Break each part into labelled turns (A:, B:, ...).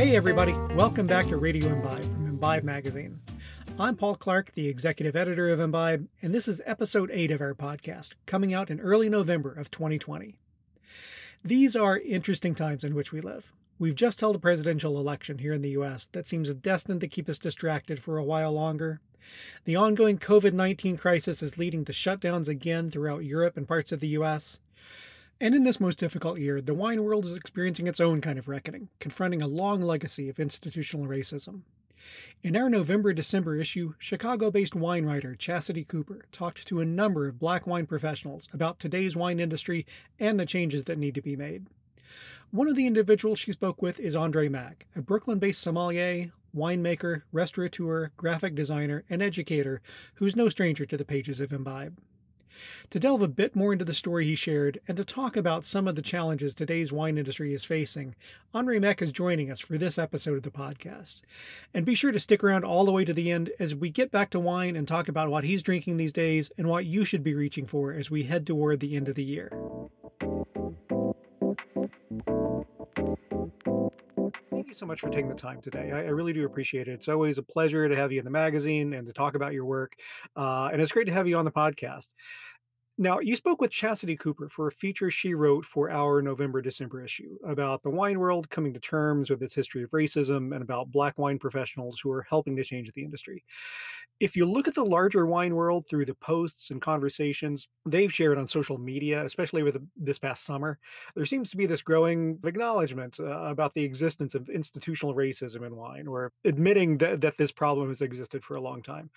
A: Hey, everybody. Welcome back to Radio Imbibe from Imbibe Magazine. I'm Paul Clark, the executive editor of Imbibe, and this is episode 8 of our podcast, coming out in early November of 2020. These are interesting times in which we live. We've just held a presidential election here in the US that seems destined to keep us distracted for a while longer. The ongoing COVID 19 crisis is leading to shutdowns again throughout Europe and parts of the US. And in this most difficult year, the wine world is experiencing its own kind of reckoning, confronting a long legacy of institutional racism. In our November December issue, Chicago based wine writer Chastity Cooper talked to a number of black wine professionals about today's wine industry and the changes that need to be made. One of the individuals she spoke with is Andre Mack, a Brooklyn based sommelier, winemaker, restaurateur, graphic designer, and educator who's no stranger to the pages of Imbibe. To delve a bit more into the story he shared and to talk about some of the challenges today's wine industry is facing, Andre Mack is joining us for this episode of the podcast. And be sure to stick around all the way to the end as we get back to wine and talk about what he's drinking these days and what you should be reaching for as we head toward the end of the year. You so much for taking the time today. I, I, really do appreciate it. It's always a pleasure to have you in the magazine and to talk about your work. Uh, and it's great to have you on the podcast. Now, you spoke with Chastity Cooper for a feature she wrote for our November December issue about the wine world coming to terms with its history of racism and about black wine professionals who are helping to change the industry. If you look at the larger wine world through the posts and conversations they've shared on social media, especially with this past summer, there seems to be this growing acknowledgement uh, about the existence of institutional racism in wine, or admitting that, that this problem has existed for a long time.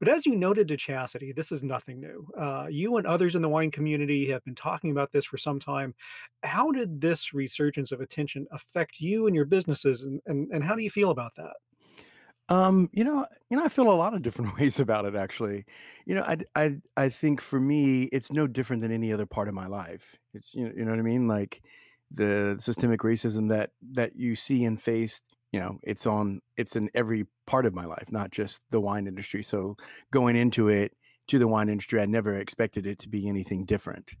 A: But as you noted to Chastity, this is nothing new. Uh, you and others others in the wine community have been talking about this for some time. How did this resurgence of attention affect you and your businesses, and, and, and how do you feel about that?
B: Um, you know, you know, I feel a lot of different ways about it. Actually, you know, I, I, I think for me, it's no different than any other part of my life. It's you know, you know what I mean, like the systemic racism that that you see and face. You know, it's on, it's in every part of my life, not just the wine industry. So going into it, to the wine industry, I never expected it to be anything different.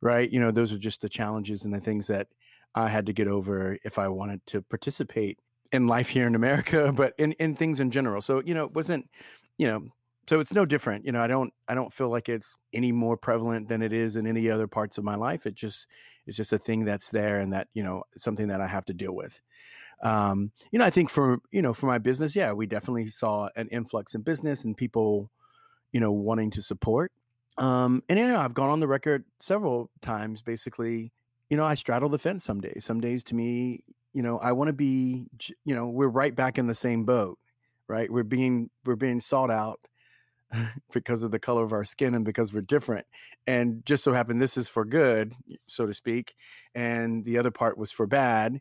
B: Right. You know, those are just the challenges and the things that I had to get over if I wanted to participate in life here in America, but in, in things in general. So, you know, it wasn't, you know, so it's no different. You know, I don't I don't feel like it's any more prevalent than it is in any other parts of my life. It just it's just a thing that's there and that, you know, something that I have to deal with. Um, you know, I think for you know, for my business, yeah, we definitely saw an influx in business and people you know, wanting to support. Um, and you know, I've gone on the record several times, basically, you know, I straddle the fence some days. Some days to me, you know, I want to be, you know, we're right back in the same boat, right? We're being we're being sought out because of the color of our skin and because we're different. And just so happened this is for good, so to speak, and the other part was for bad.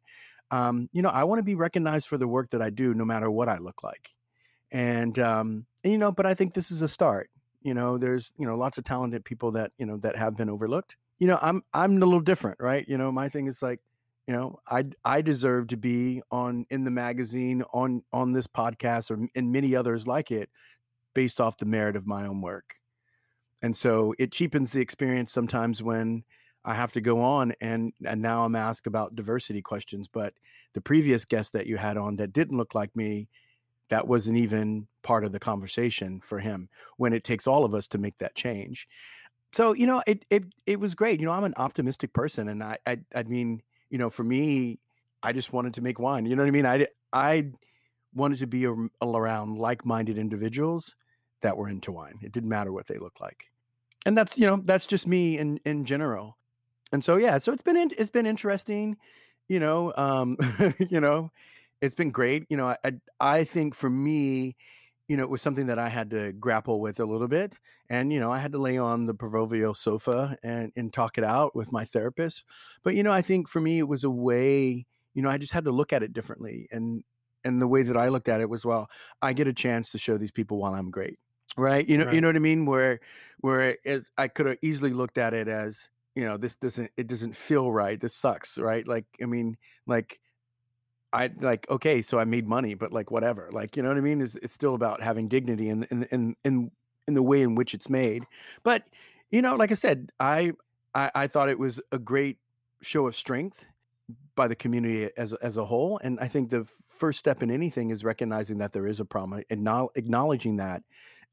B: Um, you know, I want to be recognized for the work that I do, no matter what I look like and um, and, you know, but I think this is a start. You know, there's you know lots of talented people that you know that have been overlooked. You know, I'm I'm a little different, right? You know, my thing is like, you know, I I deserve to be on in the magazine, on on this podcast, or in many others like it, based off the merit of my own work. And so it cheapens the experience sometimes when I have to go on and and now I'm asked about diversity questions. But the previous guest that you had on that didn't look like me, that wasn't even part of the conversation for him when it takes all of us to make that change. So you know it it it was great you know i'm an optimistic person and i i, I mean you know for me i just wanted to make wine you know what i mean? I i wanted to be around like-minded individuals that were into wine. It didn't matter what they looked like. And that's you know that's just me in in general. And so yeah so it's been it's been interesting you know um you know it's been great. You know, I I think for me, you know, it was something that I had to grapple with a little bit, and you know, I had to lay on the proverbial sofa and and talk it out with my therapist. But you know, I think for me, it was a way. You know, I just had to look at it differently, and and the way that I looked at it was, well, I get a chance to show these people why I'm great, right? You know, right. you know what I mean? Where where as I could have easily looked at it as, you know, this doesn't it doesn't feel right. This sucks, right? Like, I mean, like I like okay, so I made money, but like whatever, like you know what I mean? Is it's still about having dignity in in in in in the way in which it's made. But you know, like I said, I, I I thought it was a great show of strength by the community as as a whole. And I think the first step in anything is recognizing that there is a problem, and acknowledging that,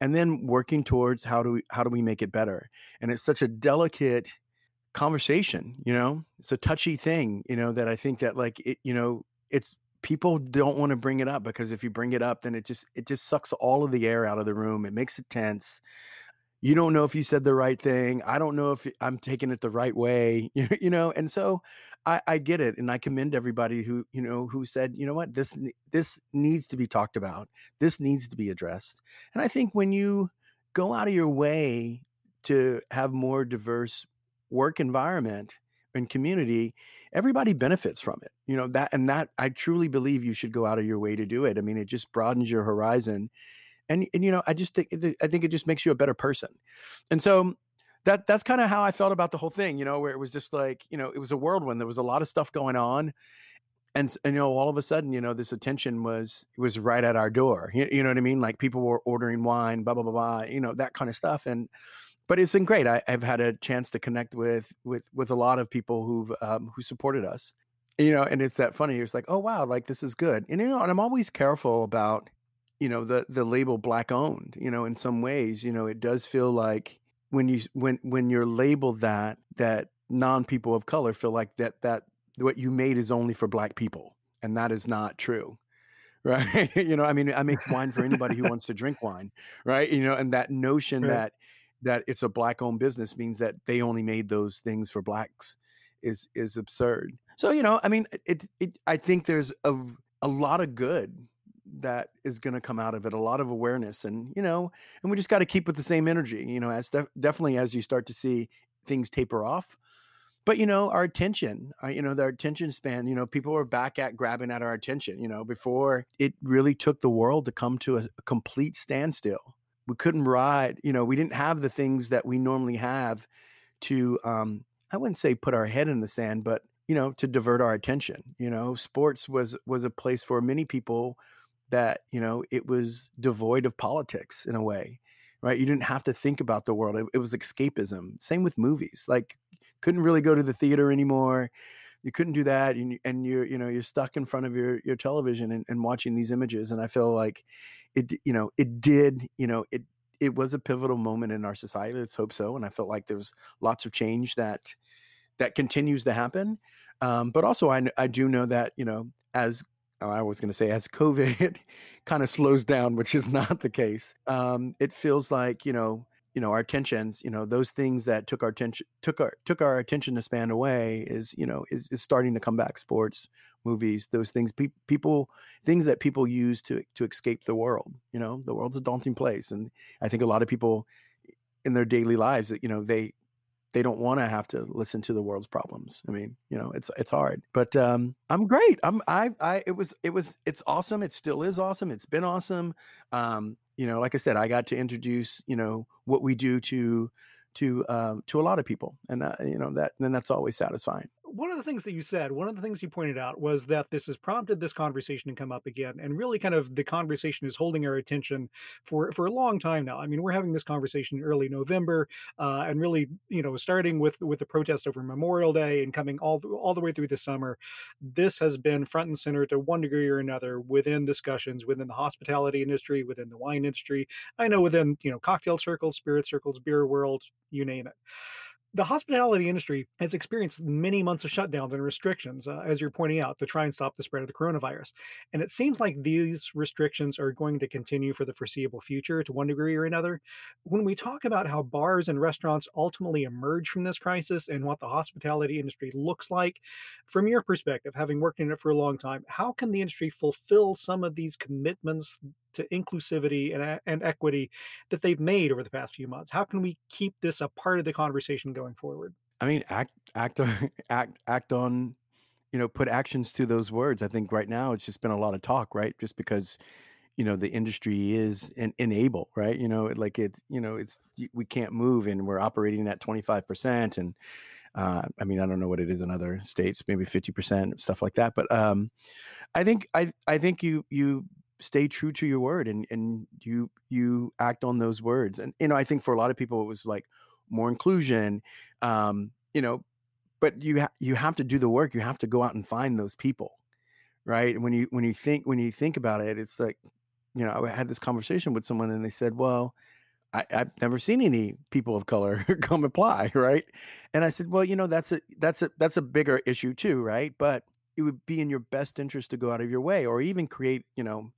B: and then working towards how do we how do we make it better. And it's such a delicate conversation, you know. It's a touchy thing, you know, that I think that like it, you know, it's people don't want to bring it up because if you bring it up then it just it just sucks all of the air out of the room it makes it tense you don't know if you said the right thing. I don't know if I'm taking it the right way, you know. And so I, I get it, and I commend everybody who you know who said, you know what, this this needs to be talked about. This needs to be addressed. And I think when you go out of your way to have more diverse work environment and community, everybody benefits from it. You know that, and that I truly believe you should go out of your way to do it. I mean, it just broadens your horizon and and you know i just think i think it just makes you a better person and so that that's kind of how i felt about the whole thing you know where it was just like you know it was a whirlwind there was a lot of stuff going on and, and you know all of a sudden you know this attention was was right at our door you, you know what i mean like people were ordering wine blah blah blah blah you know that kind of stuff and but it's been great. I, have had a chance to connect with with with a lot of people who've um, who supported us you know and it's that funny it's like oh wow like this is good. And you know and i'm always careful about you know the the label black owned you know in some ways you know it does feel like when you when when you're labeled that that non people of color feel like that that what you made is only for black people and that is not true right? You know i mean i make wine for anybody who wants to drink wine right? You know and that notion right. that that it's a black owned business means that they only made those things for blacks is is absurd. So you know i mean it it i think there's a a lot of good that is going to come out of it a lot of awareness and you know and we just got to keep with the same energy you know as def- definitely as you start to see things taper off. But you know our attention our, you know our attention span you know people are back at grabbing at our attention you know before it really took the world to come to a, a complete standstill we couldn't ride you know we didn't have the things that we normally have to um i wouldn't say put our head in the sand but you know to divert our attention you know? Sports was was a place for many people that you know it was devoid of politics in a way right? You didn't have to think about the world. It, it, was escapism. Same with movies like couldn't really go to the theater anymore you couldn't do that and, and you're you know you're stuck in front of your your television and, and watching these images and i feel like it you know it did you know it it was a pivotal moment in our society let's hope so and i felt like there was lots of change that that continues to happen um, but also I, I do know that you know as Oh, I was going to say as COVID kind of slows down, which is not the case. Um, it feels like you know, you know, our attentions, you know, those things that took our attention took our took our attention to span away is you know is is starting to come back. Sports, movies, those things, pe- people, things that people use to to escape the world. You know, the world's a daunting place, and I think a lot of people in their daily lives that you know they they don't want to have to listen to the world's problems. I mean, you know, it's it's hard. But um I'm great. I'm I I it was it was it's awesome. It still is awesome. It's been awesome. Um, you know, like I said, I got to introduce, you know, what we do to to um to a lot of people. And that, you know, that then that's always satisfying
A: one of the things that you said, one of the things you pointed out was that this has prompted this conversation to come up again, and really kind of the conversation is holding our attention for for a long time now. I mean, we're having this conversation in early November, uh, and really, you know, starting with with the protest over Memorial Day and coming all all the way through the summer, this has been front and center to one degree or another within discussions within the hospitality industry, within the wine industry. I know within you know cocktail circles, spirit circles, beer world, you name it the hospitality industry has experienced many months of shutdowns and restrictions, uh, as you're pointing out, to try and stop the spread of the coronavirus. And it seems like these restrictions are going to continue for the foreseeable future to one degree or another. When we talk about how bars and restaurants ultimately emerge from this crisis and what the hospitality industry looks like, from your perspective, having worked in it for a long time, how can the industry fulfill some of these commitments to inclusivity and, and equity that they've made over the past few months? How can we keep this a part of the conversation going forward?
B: I mean, act, act, act, act on, you know, put actions to those words. I think right now it's just been a lot of talk, right? Just because, you know, the industry is in, enable, right? You know, like it, you know, it's we can't move, and we're operating at twenty five percent, and uh, I mean, I don't know what it is in other states, maybe fifty percent, stuff like that. But um, I think I I think you you stay true to your word and and you you act on those words and you know i think for a lot of people it was like more inclusion um you know but you ha- you have to do the work. You have to go out and find those people, right? When you when you think when you think about it, it's like, you know, I had this conversation with someone and they said, well. I, have never seen any people of color come apply, right? And I said, well, you know, that's a that's a that's a bigger issue too, right? But it would be in your best interest to go out of your way, or even create, you know,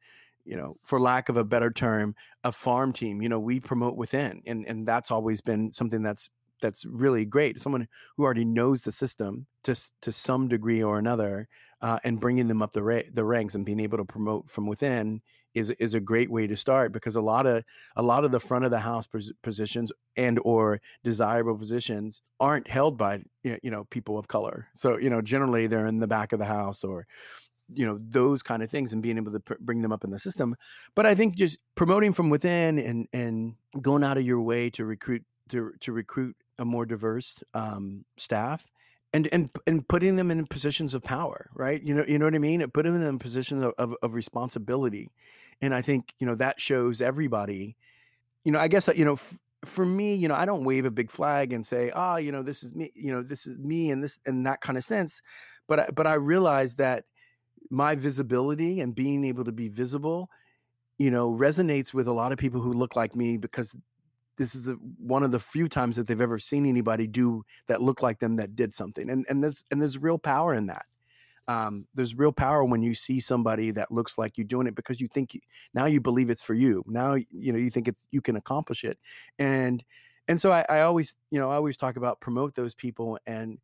B: you know, for lack of a better term, a farm team. You know, we promote within, and and that's always been something that's that's really great. Someone who already knows the system to to some degree or another, uh, and bringing them up the ra- the ranks and being able to promote from within is is a great way to start because a lot of a lot of the front of the house pos- positions and or desirable positions aren't held by you know people of color. So you know generally they're in the back of the house or you know those kind of things and being able to pr- bring them up in the system but i think just promoting from within and and going out of your way to recruit to to recruit a more diverse um, staff and and and putting them in positions of power right? You know you know what i mean? Putting them in positions of, of, of responsibility. And i think you know that shows everybody you know i guess you know f- for me you know i don't wave a big flag and say ah oh, you know this is me you know this is me and this and that kind of sense. But I, but i realize that my visibility and being able to be visible, you know, resonates with a lot of people who look like me because this is the, one of the few times that they've ever seen anybody do that look like them that did something. And and there's and there's real power in that. Um, there's real power when you see somebody that looks like you doing it because you think you, now you believe it's for you. Now you know you think it's you can accomplish it, and and so I, I always you know I always talk about promote those people and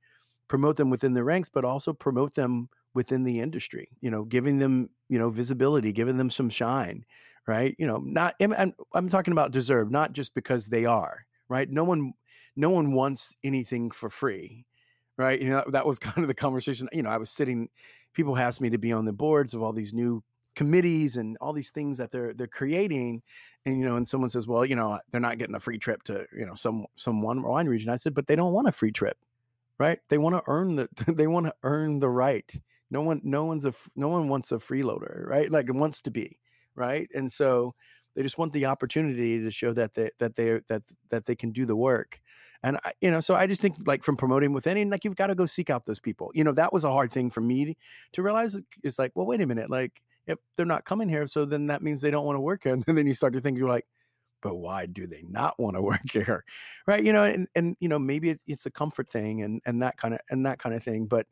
B: promote them within the ranks, but also promote them within the industry you know giving them you know visibility giving them some shine right? You know not I'm, I'm talking about deserve not just because they are right? No one no one wants anything for free right? You know that was kind of the conversation you know i was sitting people asked me to be on the boards of all these new committees and all these things that they're they're creating and you know and someone says well you know they're not getting a free trip to you know some some one wine region. I said but they don't want a free trip right? They want to earn the they want to earn the right. No one no one's a no one wants a freeloader right? Like wants to be right? And so they just want the opportunity to show that they that they that that they can do the work. And I, you know so i just think like from promoting with any like you've got to go seek out those people. You know that was a hard thing for me to realize it's like well wait a minute like if they're not coming here so then that means they don't want to work here. And then you start to think you're like but why do they not want to work here? Right? You know and and you know maybe it's a comfort thing and and that kind of and that kind of thing but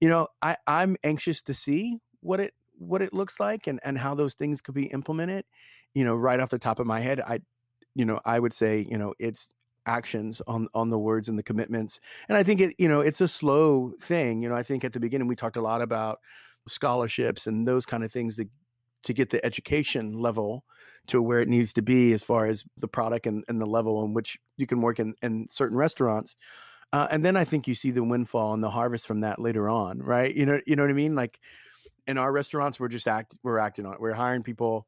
B: you know, I I'm anxious to see what it what it looks like and and how those things could be implemented. You know, right off the top of my head, I you know, I would say, you know, it's actions on on the words and the commitments. And I think it, you know, it's a slow thing. You know, I think at the beginning we talked a lot about scholarships and those kind of things to to get the education level to where it needs to be as far as the product and, and the level in which you can work in, in certain restaurants. Uh, and then I think you see the windfall and the harvest from that later on, right? You know, you know what I mean? Like in our restaurants, we're just act, we're acting on it. We're hiring people,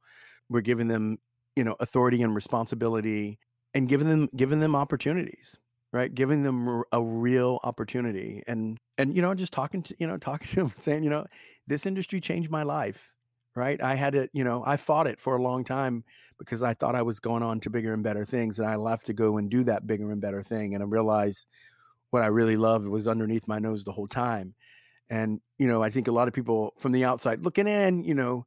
B: we're giving them, you know, authority and responsibility, and giving them giving them opportunities, right? Giving them a real opportunity, and and you know, just talking to you know, talking to them, saying, you know, this industry changed my life, right? I had to, you know, I fought it for a long time because I thought I was going on to bigger and better things, and I left to go and do that bigger and better thing, and I realized what I really loved was underneath my nose the whole time. And, you know, I think a lot of people from the outside looking in, you know,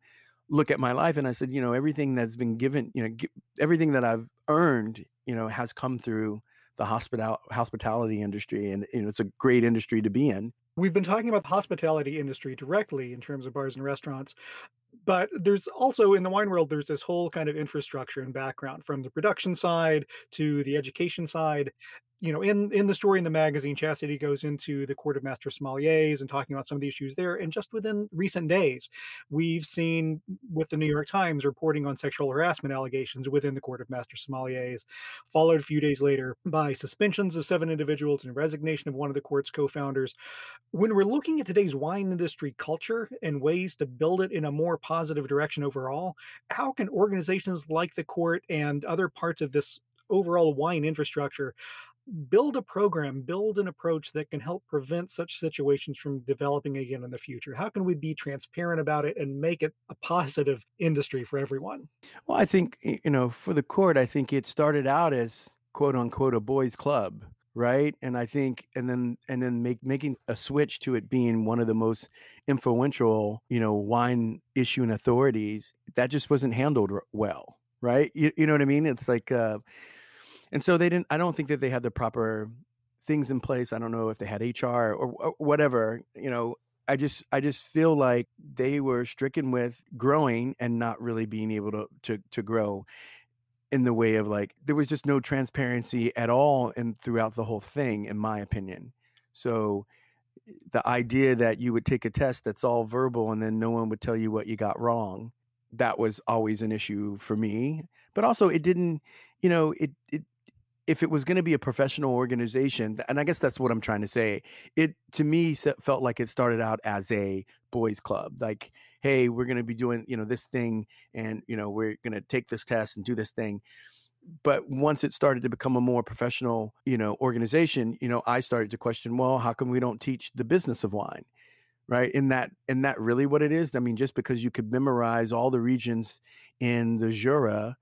B: look at my life and I said, you know, everything that's been given, you know, everything that I've earned, you know, has come through the hospital hospitality industry and you know it's a great industry to be in.
A: We've been talking about the hospitality industry directly in terms of bars and restaurants but there's also in the wine world there's this whole kind of infrastructure and background from the production side to the education side you know, in in the story in the magazine, Chastity goes into the Court of Master Sommeliers and talking about some of the issues there. And just within recent days, we've seen with the New York Times reporting on sexual harassment allegations within the Court of Master Sommeliers, followed a few days later by suspensions of seven individuals and resignation of one of the court's co-founders. When we're looking at today's wine industry culture and ways to build it in a more positive direction overall, how can organizations like the court and other parts of this overall wine infrastructure build a program, build an approach that can help prevent such situations from developing again in the future? How can we be transparent about it and make it a positive industry for everyone?
B: Well, I think, you know, for the court, I think it started out as quote unquote a boys' club, right and i think and then and then make making a switch to it being one of the most influential you know wine issuing authorities that just wasn't handled well right you, you know what i mean it's like uh and so they didn't i don't think that they had the proper things in place i don't know if they had hr or, or whatever you know I just I just feel like they were stricken with growing and not really being able to to to grow in the way of like there was just no transparency at all and throughout the whole thing in my opinion. So the idea that you would take a test that's all verbal and then no one would tell you what you got wrong that was always an issue for me. But also it didn't you know it it if it was going to be a professional organization and i guess that's what i'm trying to say it to me felt like it started out as a boys club like hey we're going to be doing you know this thing and you know we're going to take this test and do this thing. But once it started to become a more professional you know organization you know i started to question well how come we don't teach the business of wine? Right? In that in that really what it is? I mean just because you could memorize all the regions in the jura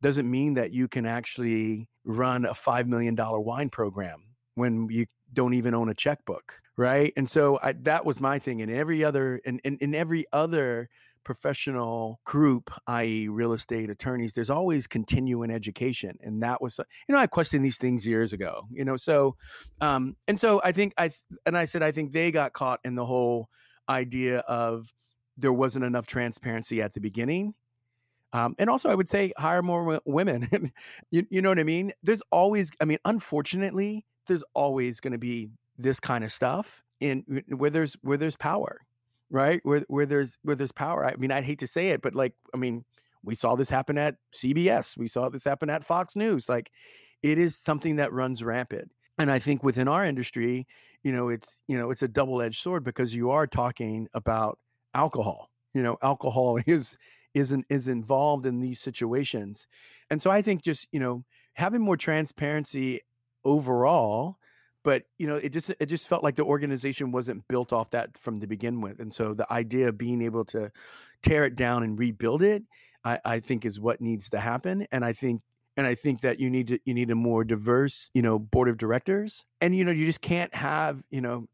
B: doesn't mean that you can actually run a $5 million wine program when you don't even own a checkbook right? And so I, that was my thing and every other in, in, in every other professional group i.e real estate attorneys there's always continuing education and that was you know i questioned these things years ago you know so um and so i think i and i said i think they got caught in the whole idea of there wasn't enough transparency at the beginning um, and also, I would say hire more w- women. you, you know what I mean? There's always, I mean, unfortunately, there's always going to be this kind of stuff in where there's where there's power, right? Where where there's where there's power. I mean, I'd hate to say it, but like, I mean, we saw this happen at CBS. We saw this happen at Fox News. Like, it is something that runs rampant. And I think within our industry, you know, it's you know, it's a double edged sword because you are talking about alcohol. You know, alcohol is isn't is involved in these situations. And so i think just you know having more transparency overall but you know it just it just felt like the organization wasn't built off that from the begin with. And so the idea of being able to tear it down and rebuild it i, I think is what needs to happen. And i think and i think that you need to you need a more diverse you know board of directors and you know you just can't have you know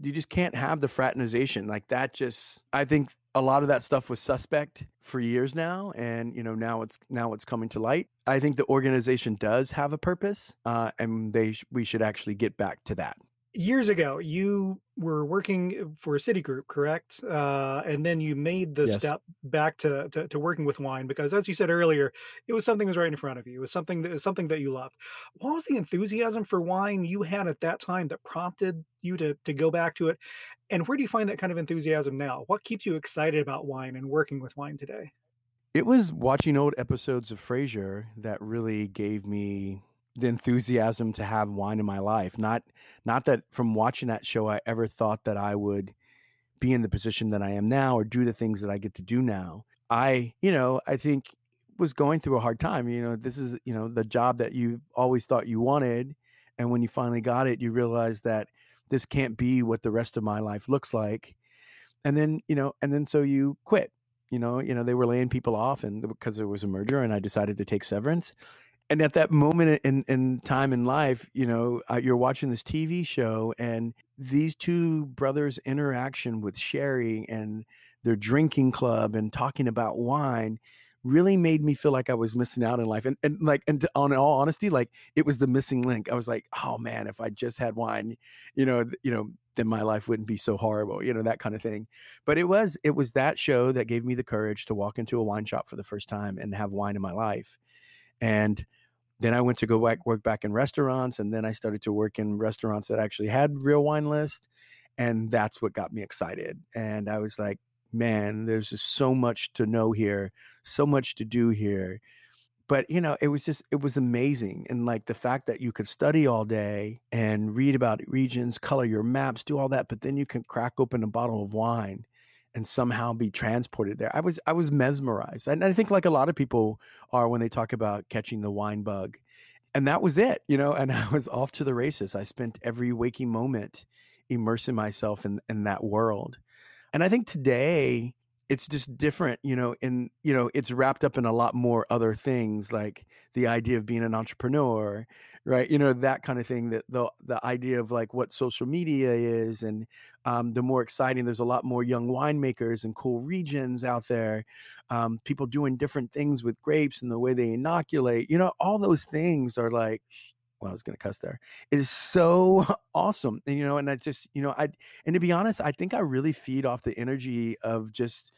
B: you just can't have the fraternization like that just i think a lot of that stuff was suspect for years now and you know now it's now it's coming to light. I think the organization does have a purpose uh, and they we should actually get back to that
A: years ago you were working for a Citigroup, correct? Uh, and then you made the yes. step back to, to, to working with wine because, as you said earlier, it was something that was right in front of you. It was something that was something that you loved. What was the enthusiasm for wine you had at that time that prompted you to to go back to it? And where do you find that kind of enthusiasm now? What keeps you excited about wine and working with wine today?
B: It was watching old episodes of Frasier that really gave me the enthusiasm to have wine in my life. Not not that from watching that show I ever thought that I would be in the position that I am now or do the things that I get to do now. I, you know, I think was going through a hard time. You know, this is, you know, the job that you always thought you wanted and when you finally got it, you realize that this can't be what the rest of my life looks like. And then, you know, and then so you quit. You know, you know, they were laying people off and because there was a merger and I decided to take severance and at that moment in in time in life you know uh, you're watching this tv show and these two brothers interaction with sherry and their drinking club and talking about wine really made me feel like I was missing out in life. And, and like, and on all honesty, like it was the missing link. I was like, oh man, if I just had wine, you know, you know, then my life wouldn't be so horrible, you know, that kind of thing. But it was, it was that show that gave me the courage to walk into a wine shop for the first time and have wine in my life. And then I went to go back work back in restaurants, and then I started to work in restaurants that actually had real wine list, and that's what got me excited. And I was like, man, there's just so much to know here, so much to do here. But you know, it was just it was amazing, and like the fact that you could study all day and read about regions, color your maps, do all that, but then you can crack open a bottle of wine and somehow be transported there. I was I was mesmerized. And I think like a lot of people are when they talk about catching the wine bug. And that was it, you know, and I was off to the races. I spent every waking moment immersing myself in in that world. And I think today it's just different, you know, and you know, it's wrapped up in a lot more other things like the idea of being an entrepreneur, right? You know, that kind of thing that the the idea of like what social media is and um, the more exciting there's a lot more young winemakers and cool regions out there um, people doing different things with grapes and the way they inoculate you know all those things are like well, I was going to cuss there. It is so awesome. And, you know, and I just, you know, I, and to be honest, I think I really feed off the energy of just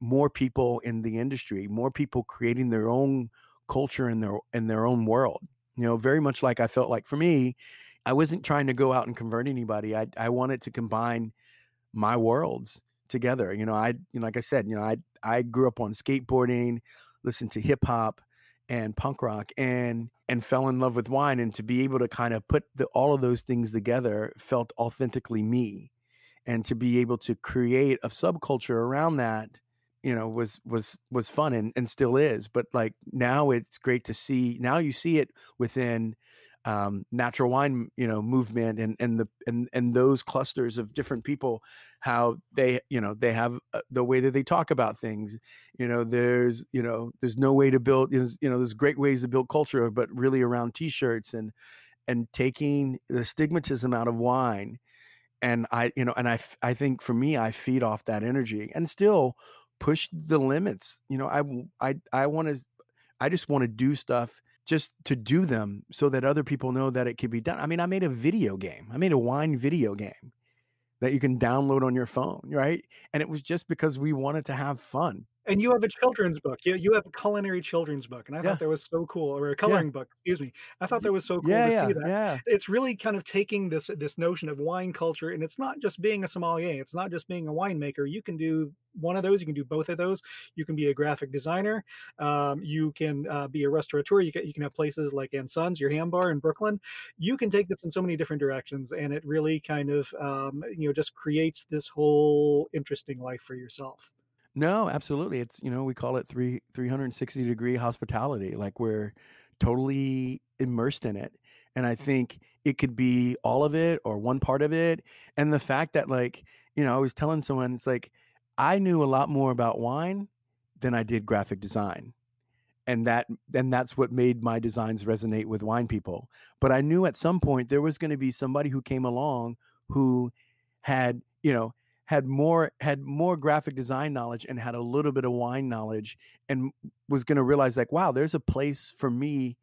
B: more people in the industry, more people creating their own culture in their, in their own world. You know, very much like I felt like for me, I wasn't trying to go out and convert anybody. I, I wanted to combine my worlds together. You know, I, you know, like I said, you know, I, I grew up on skateboarding, listened to hip hop, and punk rock and and fell in love with wine and to be able to kind of put the, all of those things together felt authentically me and to be able to create a subculture around that you know was was was fun and, and still is but like now it's great to see now you see it within um, natural wine, you know, movement and and the and and those clusters of different people, how they you know they have uh, the way that they talk about things. You know, there's you know there's no way to build you know there's great ways to build culture, but really around t-shirts and and taking the stigmatism out of wine. And I you know and I I think for me I feed off that energy and still push the limits. You know, I I I want to I just want to do stuff just to do them so that other people know that it can be done. I mean, I made a video game. I made a wine video game that you can download on your phone, right? And it was just because we wanted to have fun.
A: And you have a children's book. You you have a culinary children's book, and I yeah. thought that was so cool, or a coloring yeah. book. Excuse me. I thought that was so cool
B: yeah,
A: to see that.
B: Yeah.
A: It's really kind of taking this this notion of wine culture, and it's not just being a sommelier. It's not just being a winemaker. You can do one of those. You can do both of those. You can be a graphic designer. Um, you can uh, be a restaurateur. You can you can have places like & Sons, your ham bar in Brooklyn. You can take this in so many different directions, and it really kind of um, you know just creates this whole interesting life for yourself.
B: No, absolutely. It's you know we call it three three hundred and sixty degree hospitality. Like we're totally immersed in it, and I mm-hmm. think it could be all of it or one part of it. And the fact that like you know I was telling someone it's like I knew a lot more about wine than I did graphic design. And that and that's what made my designs resonate with wine people. But I knew at some point there was going to be somebody who came along who had, you know, had more had more graphic design knowledge and had a little bit of wine knowledge and was going to realize like wow there's a place for me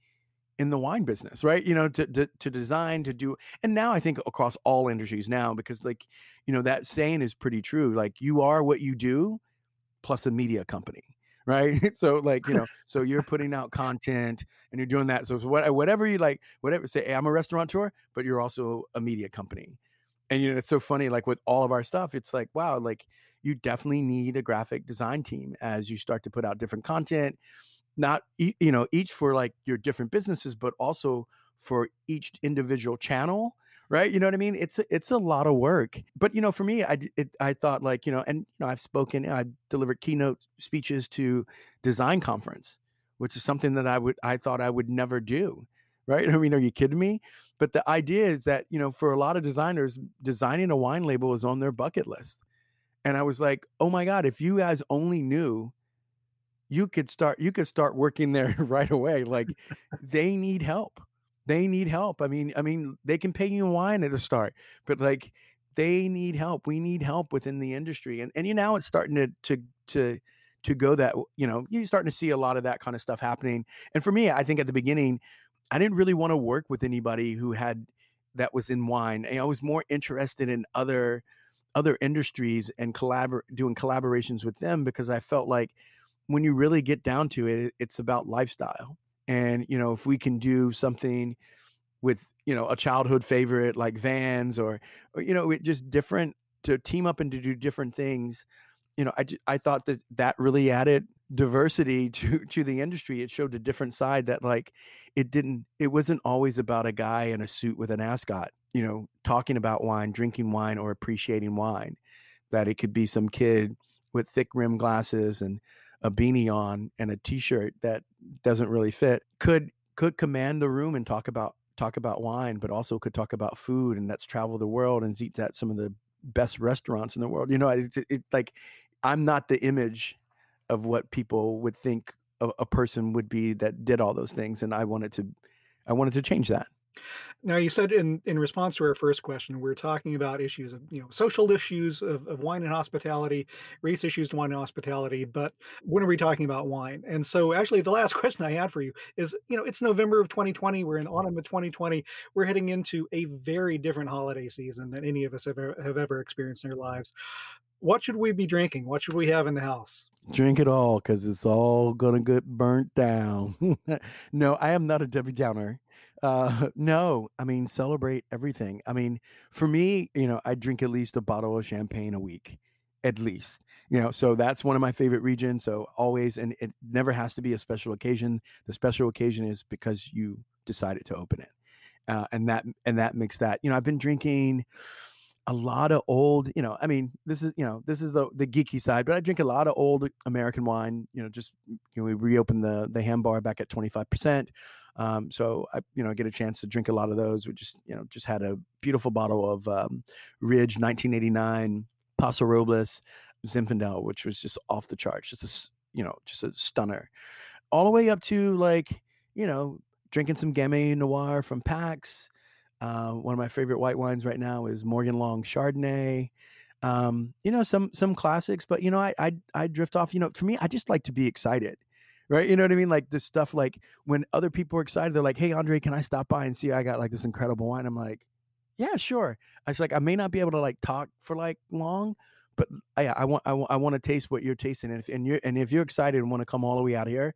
B: in the wine business right? You know to, to to design to do and now i think across all industries now because like you know that saying is pretty true like you are what you do plus a media company right? So like you know so you're putting out content and you're doing that so whatever you like whatever say hey, i'm a restaurateur but you're also a media company and you know it's so funny like with all of our stuff it's like wow like you definitely need a graphic design team as you start to put out different content not you know each for like your different businesses but also for each individual channel right you know what i mean it's it's a lot of work but you know for me i it, i thought like you know and you know i've spoken i delivered keynote speeches to design conference which is something that i would i thought i would never do right? I mean, are you kidding me? But the idea is that, you know, for a lot of designers, designing a wine label is on their bucket list. And I was like, oh my God, if you guys only knew you could start you could start working there right away. Like they need help. They need help. I mean, I mean, they can pay you wine at the start, but like they need help. We need help within the industry. And and you know it's starting to to to to go that you know you're starting to see a lot of that kind of stuff happening and for me i think at the beginning I didn't really want to work with anybody who had that was in wine. I was more interested in other other industries and collabor- doing collaborations with them because I felt like when you really get down to it, it's about lifestyle. And you know, if we can do something with you know a childhood favorite like Vans or, or you know it just different to team up and to do different things, you know, I I thought that that really added diversity to to the industry it showed a different side that like it didn't it wasn't always about a guy in a suit with an ascot you know talking about wine drinking wine or appreciating wine. That it could be some kid with thick rim glasses and a beanie on and a t-shirt that doesn't really fit could could command the room and talk about talk about wine but also could talk about food and that's travel the world and eat at some of the best restaurants in the world you know it, it, it like I'm not the image of what people would think a, a person would be that did all those things, and I wanted to, I wanted to change that.
A: Now, you said in, in response to our first question, we are talking about issues of, you know, social issues of, of wine and hospitality, race issues to wine and hospitality, but when are we talking about wine? And so actually the last question I had for you is, you know, it's November of 2020, we're in autumn of 2020, we're heading into a very different holiday season than any of us have ever, have ever experienced in our lives. What should we be drinking? What should we have in the house?
B: Drink it all because it's all gonna get burnt down. no, I am not a Debbie Downer. Uh, no, I mean celebrate everything. I mean, for me, you know, I drink at least a bottle of champagne a week, at least. You know, so that's one of my favorite regions. So always, and it never has to be a special occasion. The special occasion is because you decided to open it, uh, and that and that makes that. You know, I've been drinking a lot of old, you know, I mean, this is, you know, this is the the geeky side, but I drink a lot of old American wine, you know, just you know, we reopen the the ham bar back at 25%. Um, so I, you know, get a chance to drink a lot of those. We just, you know, just had a beautiful bottle of um, Ridge 1989 Paso Robles Zinfandel, which was just off the charts. Just a, you know, just a stunner. All the way up to like, you know, drinking some Gamay Noir from PAX, uh, one of my favorite white wines right now is Morgan Long Chardonnay. Um, you know, some some classics, but you know, I, I I drift off. You know, for me, I just like to be excited, right? You know what I mean? Like this stuff. Like when other people are excited, they're like, "Hey, Andre, can I stop by and see? I got like this incredible wine." I'm like, "Yeah, sure." I was like, I may not be able to like talk for like long, but I I want I want I want to taste what you're tasting, and if and you're and if you're excited and want to come all the way out here,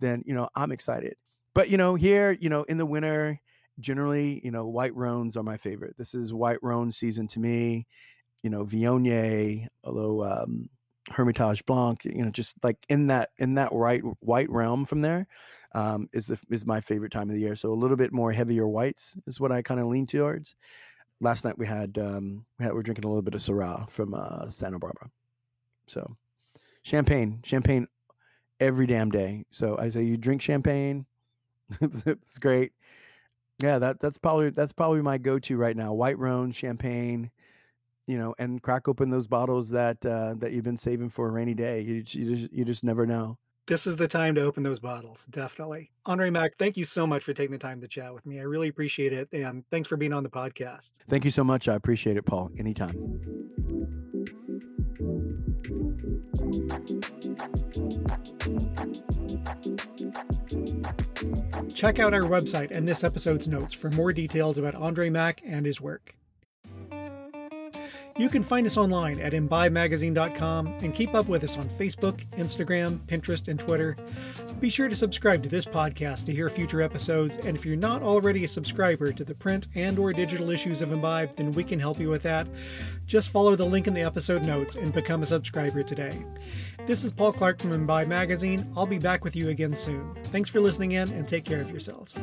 B: then you know I'm excited. But you know, here, you know, in the winter, generally, you know, white Rhones are my favorite. This is white Rhone season to me. You know, Viognier, although um, Hermitage Blanc, you know, just like in that in that right white realm from there um, is the is my favorite time of the year. So a little bit more heavier whites is what I kind of lean towards. Last night we had um, we had we're drinking a little bit of Syrah from uh, Santa Barbara. So champagne, champagne every damn day. So I say you drink champagne. it's great. Yeah, that that's probably that's probably my go-to right now. White Rhone, champagne, you know, and crack open those bottles that uh, that you've been saving for a rainy day. You, you just you just never know.
A: This is the time to open those bottles, definitely. Andre Mack, thank you so much for taking the time to chat with me. I really appreciate it, and thanks for being on the podcast.
B: Thank you so much. I appreciate it, Paul. Anytime.
A: Check out our website and this episode's notes for more details about Andre Mack and his work. You can find us online at imbibemagazine.com and keep up with us on Facebook, Instagram, Pinterest, and Twitter. Be sure to subscribe to this podcast to hear future episodes, and if you're not already a subscriber to the print and or digital issues of Imbibe, then we can help you with that. Just follow the link in the episode notes and become a subscriber today. This is Paul Clark from Imbibe Magazine. I'll be back with you again soon. Thanks for listening in and take care of yourselves.